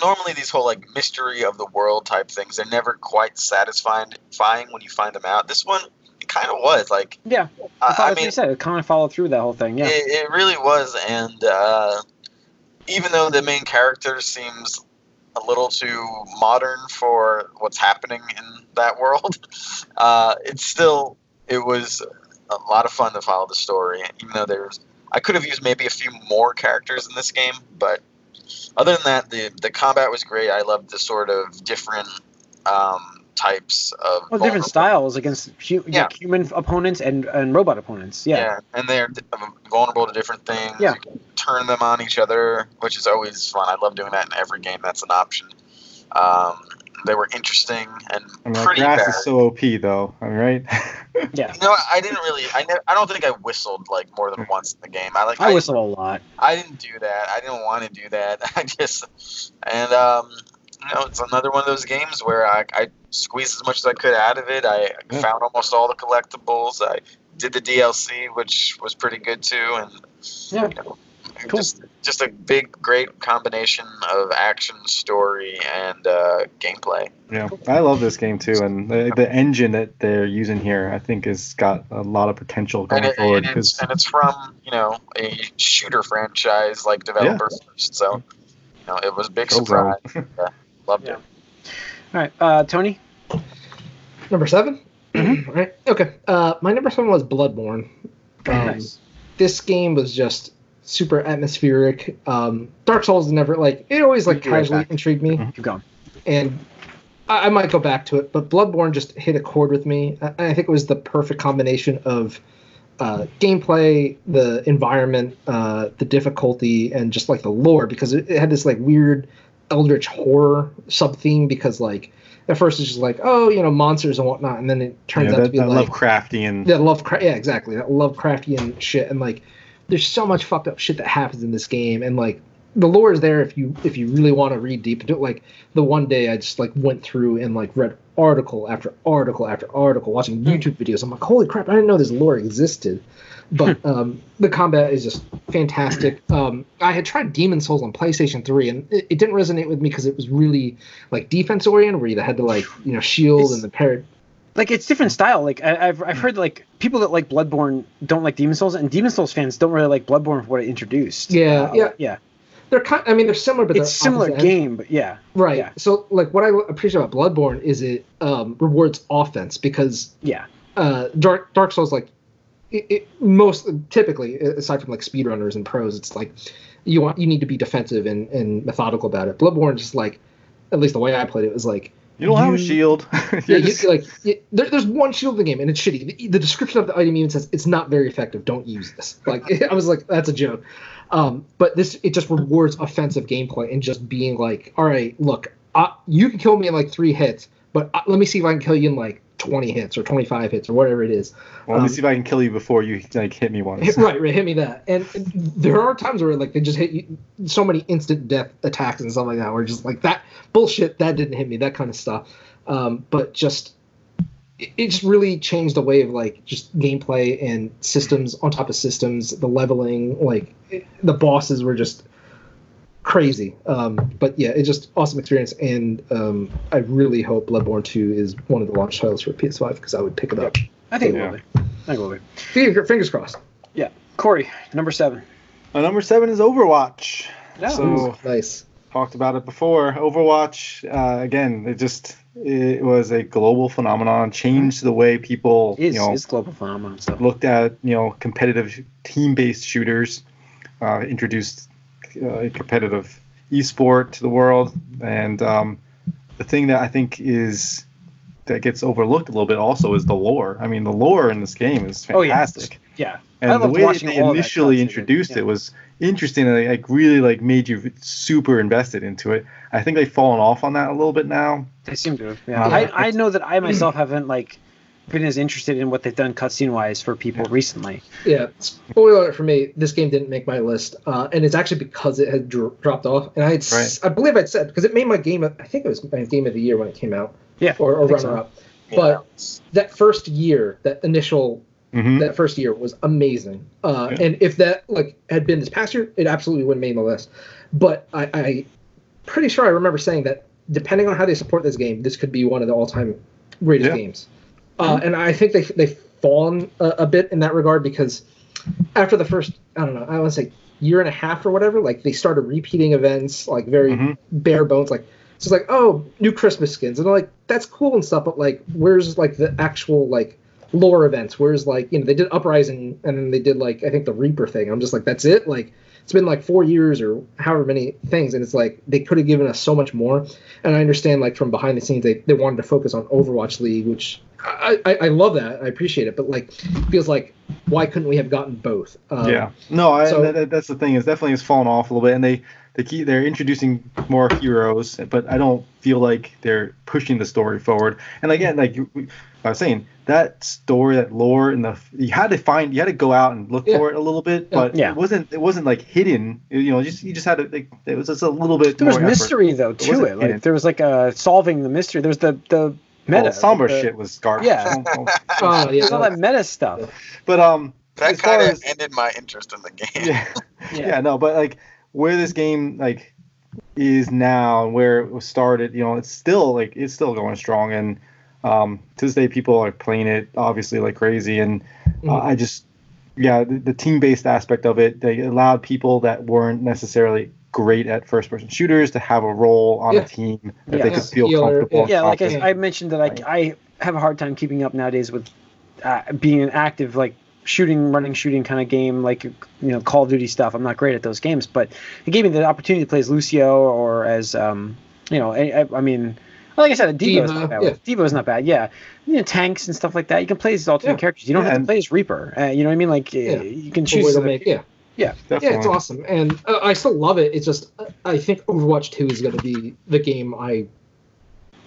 normally these whole like mystery of the world type things they're never quite satisfying satisfying when you find them out. This one it kind of was like Yeah. I, That's I mean you said. It kind of followed through that whole thing. Yeah. It, it really was, and uh, even though the main character seems a little too modern for what's happening in that world, uh, it's still it was a lot of fun to follow the story. Even though there's, I could have used maybe a few more characters in this game, but other than that, the the combat was great. I loved the sort of different um, types of well, different styles against hu- Yeah. like human opponents and, and robot opponents. Yeah. Yeah, and they're vulnerable to different things. Yeah. You can turn them on each other, which is always fun. I love doing that in every game. That's an option. Um, they were interesting and I mean, pretty grass bad. is so OP though. All right. Yeah. you know, I didn't really. I ne- I don't think I whistled like more than once in the game. I like. I whistle a lot. I didn't do that. I didn't want to do that. I just and um, you know, it's another one of those games where I, I squeezed as much as I could out of it. I Yeah. found almost all the collectibles. I did the DLC, which was pretty good too, and Yeah. you know, Cool. just just a big, great combination of action, story, and uh, gameplay. Yeah, I love this game too, and the, the engine that they're using here, I think, has got a lot of potential going And, it, forward. and, it's, 'cause- and it's from you know a shooter franchise like developer first, so you know it was a big so surprise. Yeah, loved Yeah. it. All right. Uh, Tony. Number 7 Mhm. All right. Okay. Uh, my number seven was Bloodborne. Um, Nice. This game was just super atmospheric. Um, Dark Souls never like it always like You're right casually back. intrigued me, Keep going. and I, I might go back to it. But Bloodborne just hit a chord with me. I, I think it was the perfect combination of uh, gameplay, the environment, uh, the difficulty, and just like the lore because it, it had this like weird eldritch horror sub theme because like at first it's just like oh you know monsters and whatnot and then it turns yeah, out that, to be that like Lovecraftian. yeah Lovecraft yeah exactly that Lovecraftian shit and like there's so much fucked up shit that happens in this game and like the lore is there if you if you really want to read deep into it like the one day I just like went through and like read article after article after article watching YouTube videos I'm like holy crap I didn't know this lore existed but um, the combat is just fantastic. Um, I had tried Demon's Souls on PlayStation 3, and it, it didn't resonate with me because it was really like defense oriented, where you had to like you know shield It's- and the parry. Like it's different style. Like I, I've I've heard like people that like Bloodborne don't like Demon's Souls, and Demon's Souls fans don't really like Bloodborne for what it introduced. Yeah, Uh, yeah. yeah. They're kind. I mean, they're similar, but It's they're similar opposite ends. game, but yeah. right? yeah. So like what I appreciate about Bloodborne is it um, rewards offense because Yeah. uh, Dark Dark Souls like it, it most typically aside from like speedrunners and pros, it's like you want you need to be defensive and, and methodical about it. Bloodborne just like at least the way I played it was like You don't have a shield. yeah, You're you, like y there, there's one shield in the game and it's shitty. The, the description of the item even says it's not very effective. Don't use this. Like I was like that's a joke. Um, but this it just rewards offensive gameplay and just being like, all right, look, uh, you can kill me in like three hits, but uh, let me see if I can kill you in like 20 hits or 25 hits or whatever it is. well, let me um, see if I can kill you before you like hit me once. Hit, right, right, hit me that. And, and there are times where like they just hit you so many instant death attacks and stuff like that, where just like that bullshit that didn't hit me, that kind of stuff. Um, but just it, it just really changed the way of like just gameplay and systems on top of systems. The leveling, like it, the bosses were just crazy. Um, but yeah, it's just awesome experience, and um, I really hope Bloodborne 2 is one of the launch titles for PS5 because I would pick it up. I think Yeah. it will be. I think it will be. Finger- Fingers crossed. Yeah. Corey, number seven. My number seven is Overwatch. Yeah. So Nice. talked about it before. Overwatch, uh, again, it just it was a global phenomenon, changed the way people you know is global phenomenon. So looked at you know competitive team-based shooters, uh, introduced uh, competitive esport to the world, and um, the thing that I think is that gets overlooked a little bit also is the lore. I mean, the lore in this game is Oh, yeah. fantastic. yeah. And the way that they that initially introduced yeah. it was interesting and like really like made you super invested into it. I think they've fallen off on that a little bit now. They seem to. have, Yeah. I, I know that I myself haven't like been as interested in what they've done cutscene wise for people recently. Yeah, spoiler alert for me. This game didn't make my list, uh, and it's actually because it had dro- dropped off. And I had, s- I believe I'd said because it made my game. of- I think it was my game of the year when it came out. Yeah, or, or runner so. up. But that first year, that initial hmm that first year was amazing. Uh, Yeah. And if that like had been this past year, it absolutely wouldn't make my list. But I, I pretty sure I remember saying that depending on how they support this game, this could be one of the all-time greatest Yeah. games. Uh, and I think they they've fallen a, a bit in that regard because after the first I don't know I want to say year and a half or whatever, like they started repeating events like very Mhm. bare bones like. So it's like, oh, new Christmas skins, and I'm like, that's cool and stuff, but like, where's like the actual like lore events. Whereas like you know they did Uprising and then they did like I think the Reaper thing. I'm just like that's it. Like it's been like four years or however many things, and it's like they could have given us so much more. And I understand like from behind the scenes they, they wanted to focus on Overwatch League, which I, I, I love that. I appreciate it, but like feels like why couldn't we have gotten both? Um, yeah. No, I, so- that, that- that's the thing. Is definitely has fallen off a little bit, and they they keep they're introducing more heroes, but I don't feel like they're pushing the story forward. And again, like I was saying, that story, that lore, and the you had to find, you had to go out and look Yeah. for it a little bit, but Yeah. it wasn't it wasn't like hidden. You know, just you just had to like it was just a little bit. There was more effort. mystery though to wasn't it. Like hidden. there was like a solving the mystery. There was the the meta. Oh, Sombra the- shit was garbage. Yeah. Oh, oh. Oh, yeah, all that meta stuff. But um, That kind of ended my interest in the game. yeah. Yeah. yeah. no but like where this game like is now and where it was started you know it's still like it's still going strong and um to this day people are playing it obviously like crazy and uh, Mhm. i just yeah the, the team-based aspect of it they allowed people that weren't necessarily great at first-person shooters to have a role on Yeah. a team that Yeah. they Yeah. could feel Healer, comfortable and yeah, like. I, I mentioned that I, I have a hard time keeping up nowadays with uh, being an active like shooting, running, shooting kind of game, like you know Call of Duty stuff. I'm not great at those games, but it gave me the opportunity to play as Lucio or as um, you know, I, I, I mean. Like I said, a D.Va is D.Va, not bad. yeah. D.Va is not bad. Yeah, you know, tanks and stuff like that. You can play as alternate Yeah. characters. You don't Yeah, have to play as Reaper. Uh, you know what I mean? Like uh, Yeah. you can choose. to make- yeah. yeah, Definitely. it's awesome, and uh, I still love it. It's just uh, I think Overwatch Two is going to be the game I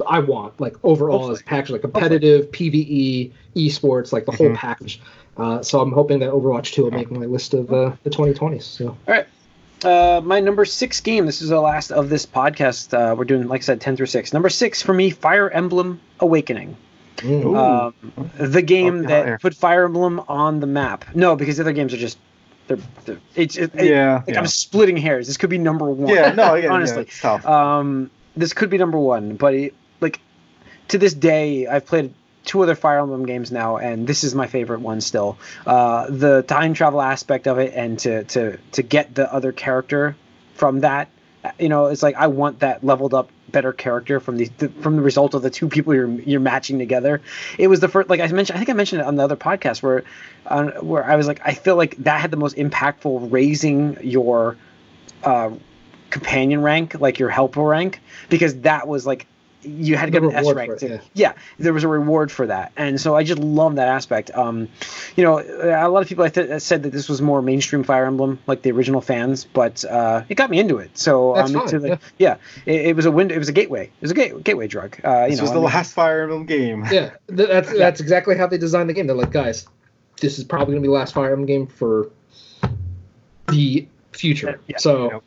I want like overall Hopefully. as a package, like competitive PVE, esports, like the whole Mhm. package. Uh, so I'm hoping that Overwatch Two will make my list of uh, the 2020s. So All right. Uh, my number six game. This is the last of this podcast. Uh, we're doing, like I said, ten through six. Number six for me, Fire Emblem Awakening. mm. Um, the game Okay, that higher. put Fire Emblem on the map. No, because the other games are just they're, they're it's it, it- yeah, like yeah. I'm splitting hairs. This could be number one. yeah no again, honestly. yeah, it's tough Um, this could be number one, but it, like to this day, I've played two other Fire Emblem games now, and this is my favorite one still. Uh, the time travel aspect of it, and to to to get the other character from that, you know, it's like I want that leveled up better character from the, the from the result of the two people you're you're matching together. It was the first, like I mentioned, I think I mentioned it on the other podcast where, where I was like, I feel like that had the most impactful raising your uh, companion rank, like your helper rank, because that was like you had to The get an S rank. it, yeah. yeah, there was a reward for that, and so I just love that aspect. Um, you know, a lot of people I th- said that this was more mainstream Fire Emblem, like the original fans, but uh, it got me into it. So That's um, into fine, the, yeah, it, it was a window. It was a gateway. It was a gate, gateway drug. Uh, you this know, was I the mean- last fire emblem game yeah, th- that's that's exactly how they designed the game. They're like, guys, this is probably going to be the last Fire Emblem game for the future. Yeah. so. Yep. It was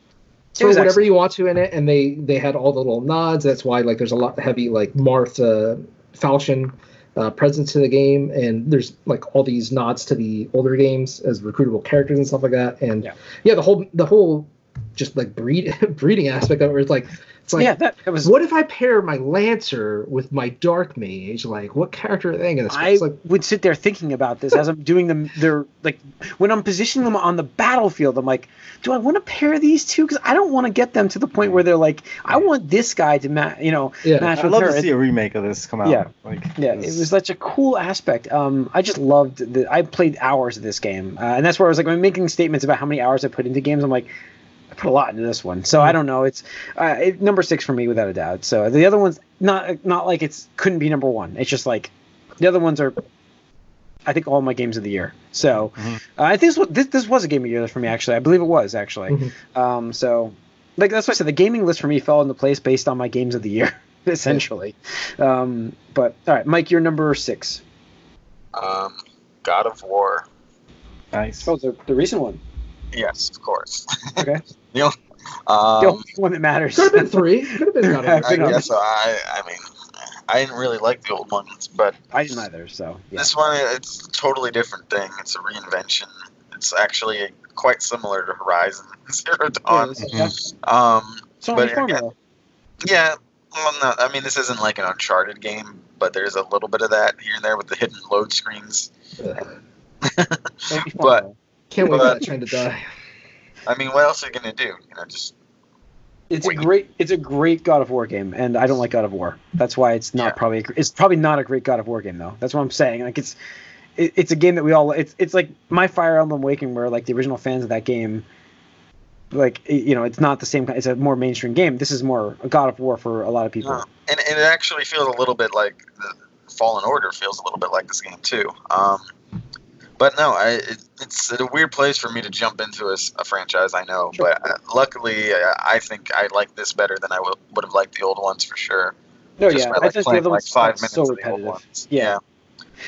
throw whatever excellent. you want to in it, and they they had all the little nods. That's why like there's a lot of heavy like Marth uh, Falchion uh, presence to the game, and there's like all these nods to the older games as recruitable characters and stuff like that. And Yeah. yeah, the whole the whole just like breed breeding aspect of it, where it's like it's like yeah, that, that was. what if I pair my Lancer with my Dark Mage? Like, what character are they going to I like, would sit there thinking about this as I'm doing them. They're like when I'm positioning them on the battlefield. I'm like, do I want to pair these two? Because I don't want to get them to the point where they're like, I want this guy to match, you know, Yeah. match I'd with love her. to see a remake of this come out. Yeah. Like, Yeah, it was such a cool aspect. Um, I just loved the. I played hours of this game, uh, and that's where I was like, when I'm making statements about how many hours I put into games. I'm like, I put a lot into this one. So I don't know. It's uh, it, number six for me without a doubt. So the other ones, not not like it's couldn't be number one. It's just like the other ones are. I think all my games of the year. So Mhm. uh, I think this, was- this this was a game of the year for me. Actually, I believe it was actually. Mhm. Um, so like that's why I said the gaming list for me fell into place based on my games of the year, essentially. Um, but all right, Mike, you're number six. Um, God of War. nice. Oh, the, the recent one. Yes, of course. Okay. the only, the um, only one that matters. could have been three. Could have been God of War. I guess so. I. I mean, I didn't really like the old ones, but I didn't either. So yeah. this one it's a totally different thing. It's a reinvention. It's actually quite similar to Horizon Zero Dawn. this is- yeah. Um, Sony but yeah, yeah. Well, no, I mean this isn't like an Uncharted game, but there's a little bit of that here and there with the hidden load screens. But- Can't wait for But- that train to die. I mean, what else are you gonna do? You know, just it's a great it's a great God of War game, and I don't like God of War. That's why it's not Yeah. probably a it's probably not a great God of War game though. That's what I'm saying. Like it's it, it's a game that we all it's it's like my Fire Emblem Awakening, where like the original fans of that game. Like you know, it's not the same. It's a more mainstream game. This is more a God of War for a lot of people. And, and it actually feels a little bit like the Fallen Order feels a little bit like this game too. Um, but no, I, it, it's a weird place for me to jump into a franchise. I know, Sure. but uh, luckily, uh, I think I like this better than I would would have liked the old ones for sure. No, Just yeah, by, I like, think the playing, other like ones five felt minutes so of the old repetitive. ones. Yeah.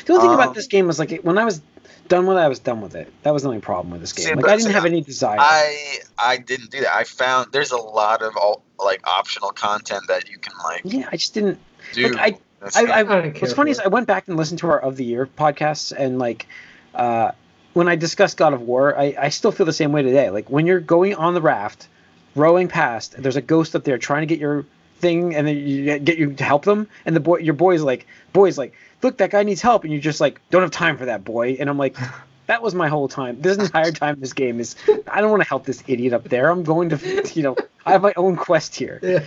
The only thing Um, about this game was like when I was done with it, I was done with it. That was the only problem with this game. See, like but I didn't see, have any desire. I I didn't do that. I found there's a lot of all, like optional content that you can like yeah, I just didn't. do. Like, I- I. I, I what's funny for is I went back and listened to our of the year podcasts and like uh, when I discuss God of War, I, I still feel the same way today. Like when you're going on the raft, rowing past, there's a ghost up there trying to get your thing, and then you get- get you to help them, and the boy, your boy's like, boy's like, look, that guy needs help, and you're just like, don't have time for that boy, and I'm like. That was my whole time. This entire time, this game is. I don't want to help this idiot up there. I'm going to, you know, I have my own quest here. Yeah.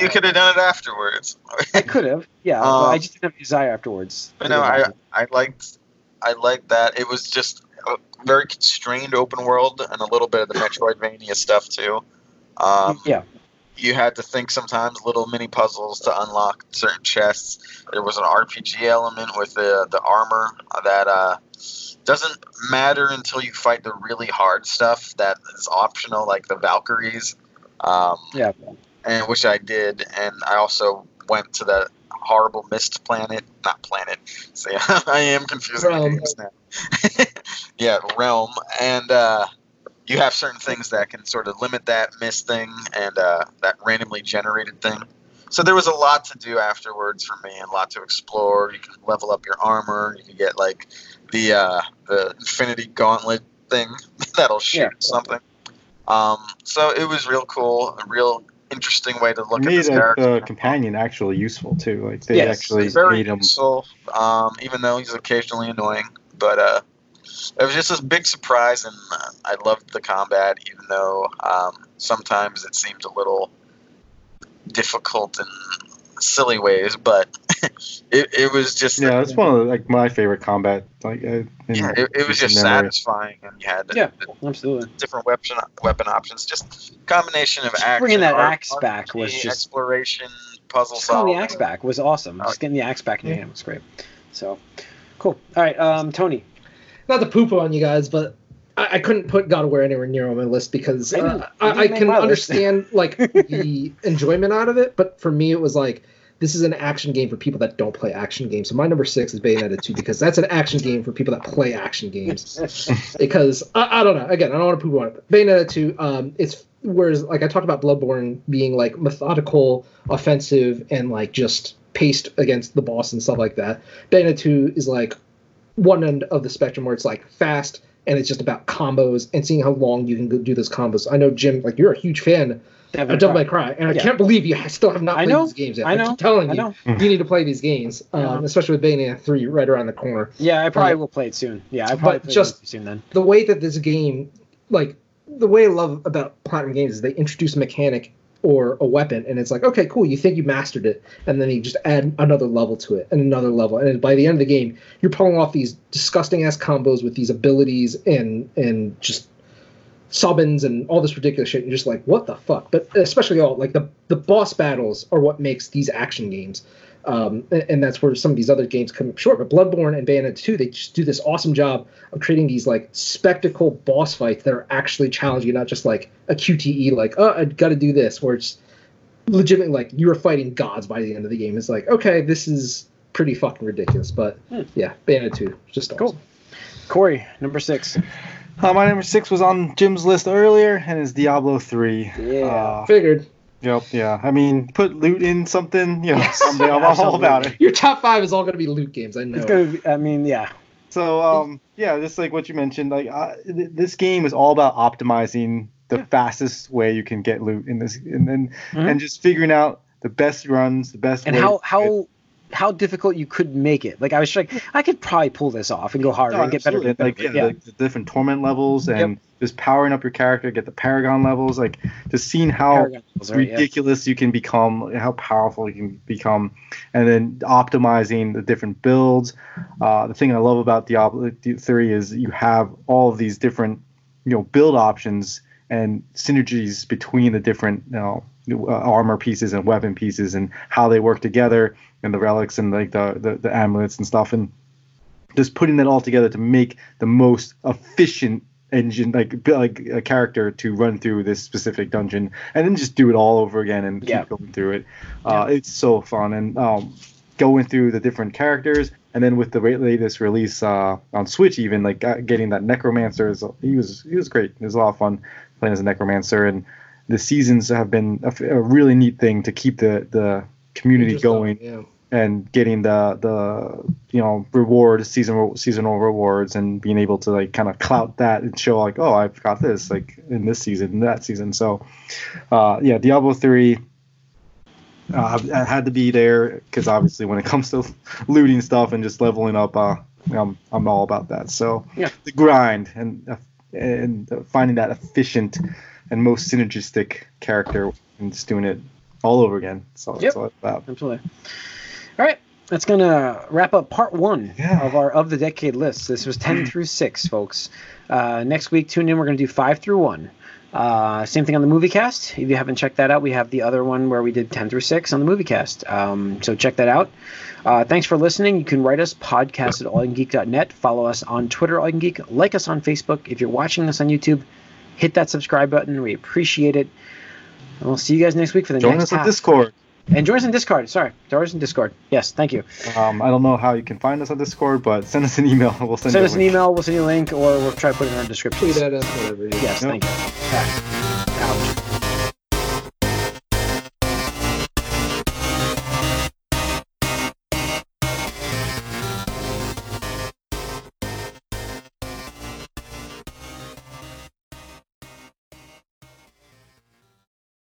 you could have done it afterwards. I could have, yeah, but Um, I just didn't have desire afterwards. But no, I I liked I liked that. It was just a very constrained open world and a little bit of the Metroidvania stuff too. Um, yeah, you had to think sometimes little mini puzzles to unlock certain chests. There was an RPG element with the the armor that uh, doesn't matter until you fight the really hard stuff that is optional, like the Valkyries. Um, yeah. and which I did, and I also went to the horrible mist planet, not planet. See, I am confusing names now. yeah, realm, and uh, you have certain things that can sort of limit that mist thing and uh, that randomly generated thing. So there was a lot to do afterwards for me, and a lot to explore. You can level up your armor. You can get like the uh, the Infinity Gauntlet thing that'll shoot Yeah. something. Um, so it was real cool, a real interesting way to look at made this uh, character. the companion actually useful too. Like they Yes, actually Very made him. useful, um, even though he's occasionally annoying. But uh, it was just a big surprise, and uh, I loved the combat, even though um, sometimes it seemed a little difficult in silly ways. But it, it was just Yeah, it's one of like my favorite combat. Like uh, yeah, it, it was just memory. satisfying, and you had Yeah. Absolutely. different weapon weapon options. Just combination of action, bringing that R- axe back was just- exploration, puzzle Just getting the axe back was awesome. Just getting the axe back in the Yeah. game was great. So, cool. All right, um, Tony. Not to poop on you guys, but I, I couldn't put God of War anywhere near on my list because I uh, I I, I can understand like the enjoyment out of it, but for me it was like this is an action game for people that don't play action games. So my number six is Bayonetta 2 because that's an action game for people that play action games. because I, I don't know. Again, I don't want to poop on it. Bayonetta 2, um, it's whereas like I talked about Bloodborne being like methodical, offensive, and like just paced against the boss and stuff like that. Bayonetta 2 is like one end of the spectrum where it's like fast and it's just about combos and seeing how long you can do those combos. I know Jim, like you're a huge fan Devil of Devil May Cry, and I Yeah. can't believe you still have not played these games yet. I know, keep telling you, you need to play these games, um, especially with Bayonetta 3 right around the corner. Yeah, I probably Right. will play it soon. Yeah, I probably But play just- it soon then. the way that this game, like the way I love about Platinum Games is they introduce a mechanic or a weapon, and it's like, okay, cool, you think you mastered it, and then you just add another level to it and another level, and by the end of the game, you're pulling off these disgusting ass combos with these abilities and and just subbins and all this ridiculous shit. And you're just like, what the fuck? But especially all like the the boss battles are what makes these action games. Um, and, and that's where some of these other games come up short. But Bloodborne and Bayonetta 2, they just do this awesome job of creating these like spectacle boss fights that are actually challenging, not just like a QTE, like, oh, I got to do this, where it's legitimately like you're fighting gods by the end of the game. It's like, okay, this is pretty fucking ridiculous. But Hmm. yeah, Bayonetta 2, just awesome. Cool. Corey, number six. Uh, my number six was on Jim's list earlier, and is Diablo three. Yeah. Uh, Figured. Yep. Yeah. I mean, put loot in something. You know, someday I'm all about it. Your top five is all going to be loot games. I know. It's gonna. Be, I mean, yeah. So um, yeah, just like what you mentioned, like uh, th- this game is all about optimizing the Yeah. fastest way you can get loot in this, and and, Mhm. and just figuring out the best runs, the best. And way how to how how difficult you could make it. Like I was like, I could probably pull this off and go harder No, and get better. absolutely. Get better. Like yeah, yeah. Like the different torment levels and just powering up your character, get the paragon levels, like just seeing how levels, right? Yeah. ridiculous you can become, how powerful you can become, and then optimizing the different builds. Uh, the thing I love about Diablo 3 is you have all of these different, you know, build options and synergies between the different, you know, armor pieces and weapon pieces and how they work together and the relics and like the, the, the amulets and stuff. And just putting that all together to make the most efficient engine like like a character to run through this specific dungeon and then just do it all over again and keep going through it. Uh, it's so fun. And um, going through the different characters and then with the latest release uh, on switch even like uh, getting that necromancer is he was he was great. It was a lot of fun playing as a necromancer and the seasons have been a really neat thing to keep the the community going Yeah. and getting the the you know reward seasonal seasonal rewards and being able to like kind of clout that and show like oh I've got this like in this season in that season so uh yeah Diablo 3 uh, I had to be there because obviously when it comes to looting stuff and just leveling up uh I'm, I'm all about that so Yeah. the grind and uh, and finding that efficient and most synergistic character and just doing it all over again so Yep. that's all it's about Absolutely. All right. That's gonna wrap up part one Yeah. of our of the decade list. This was ten through six, folks. Uh, next week, tune in. We're gonna do five through one. Uh, same thing on the movie cast. If you haven't checked that out, we have the other one where we did 10 through 6 on the movie cast. Um, so check that out. Uh, thanks for listening. You can write us podcast at allyoucangeek.net. Follow us on Twitter, All You Geek. Like us on Facebook. If you're watching us on YouTube, hit that subscribe button. We appreciate it. And we'll see you guys next week for the next. join next us at half. Discord And join us in Discord. Sorry, join us in Discord. Yes, thank you. Um, I don't know how you can find us on Discord, but send us an email. We'll send, Send you us a an email. We'll send you a link, or we'll try to put it in our description. Tweet at us, whatever. Yes, Yep. thank you. Pass. Ouch.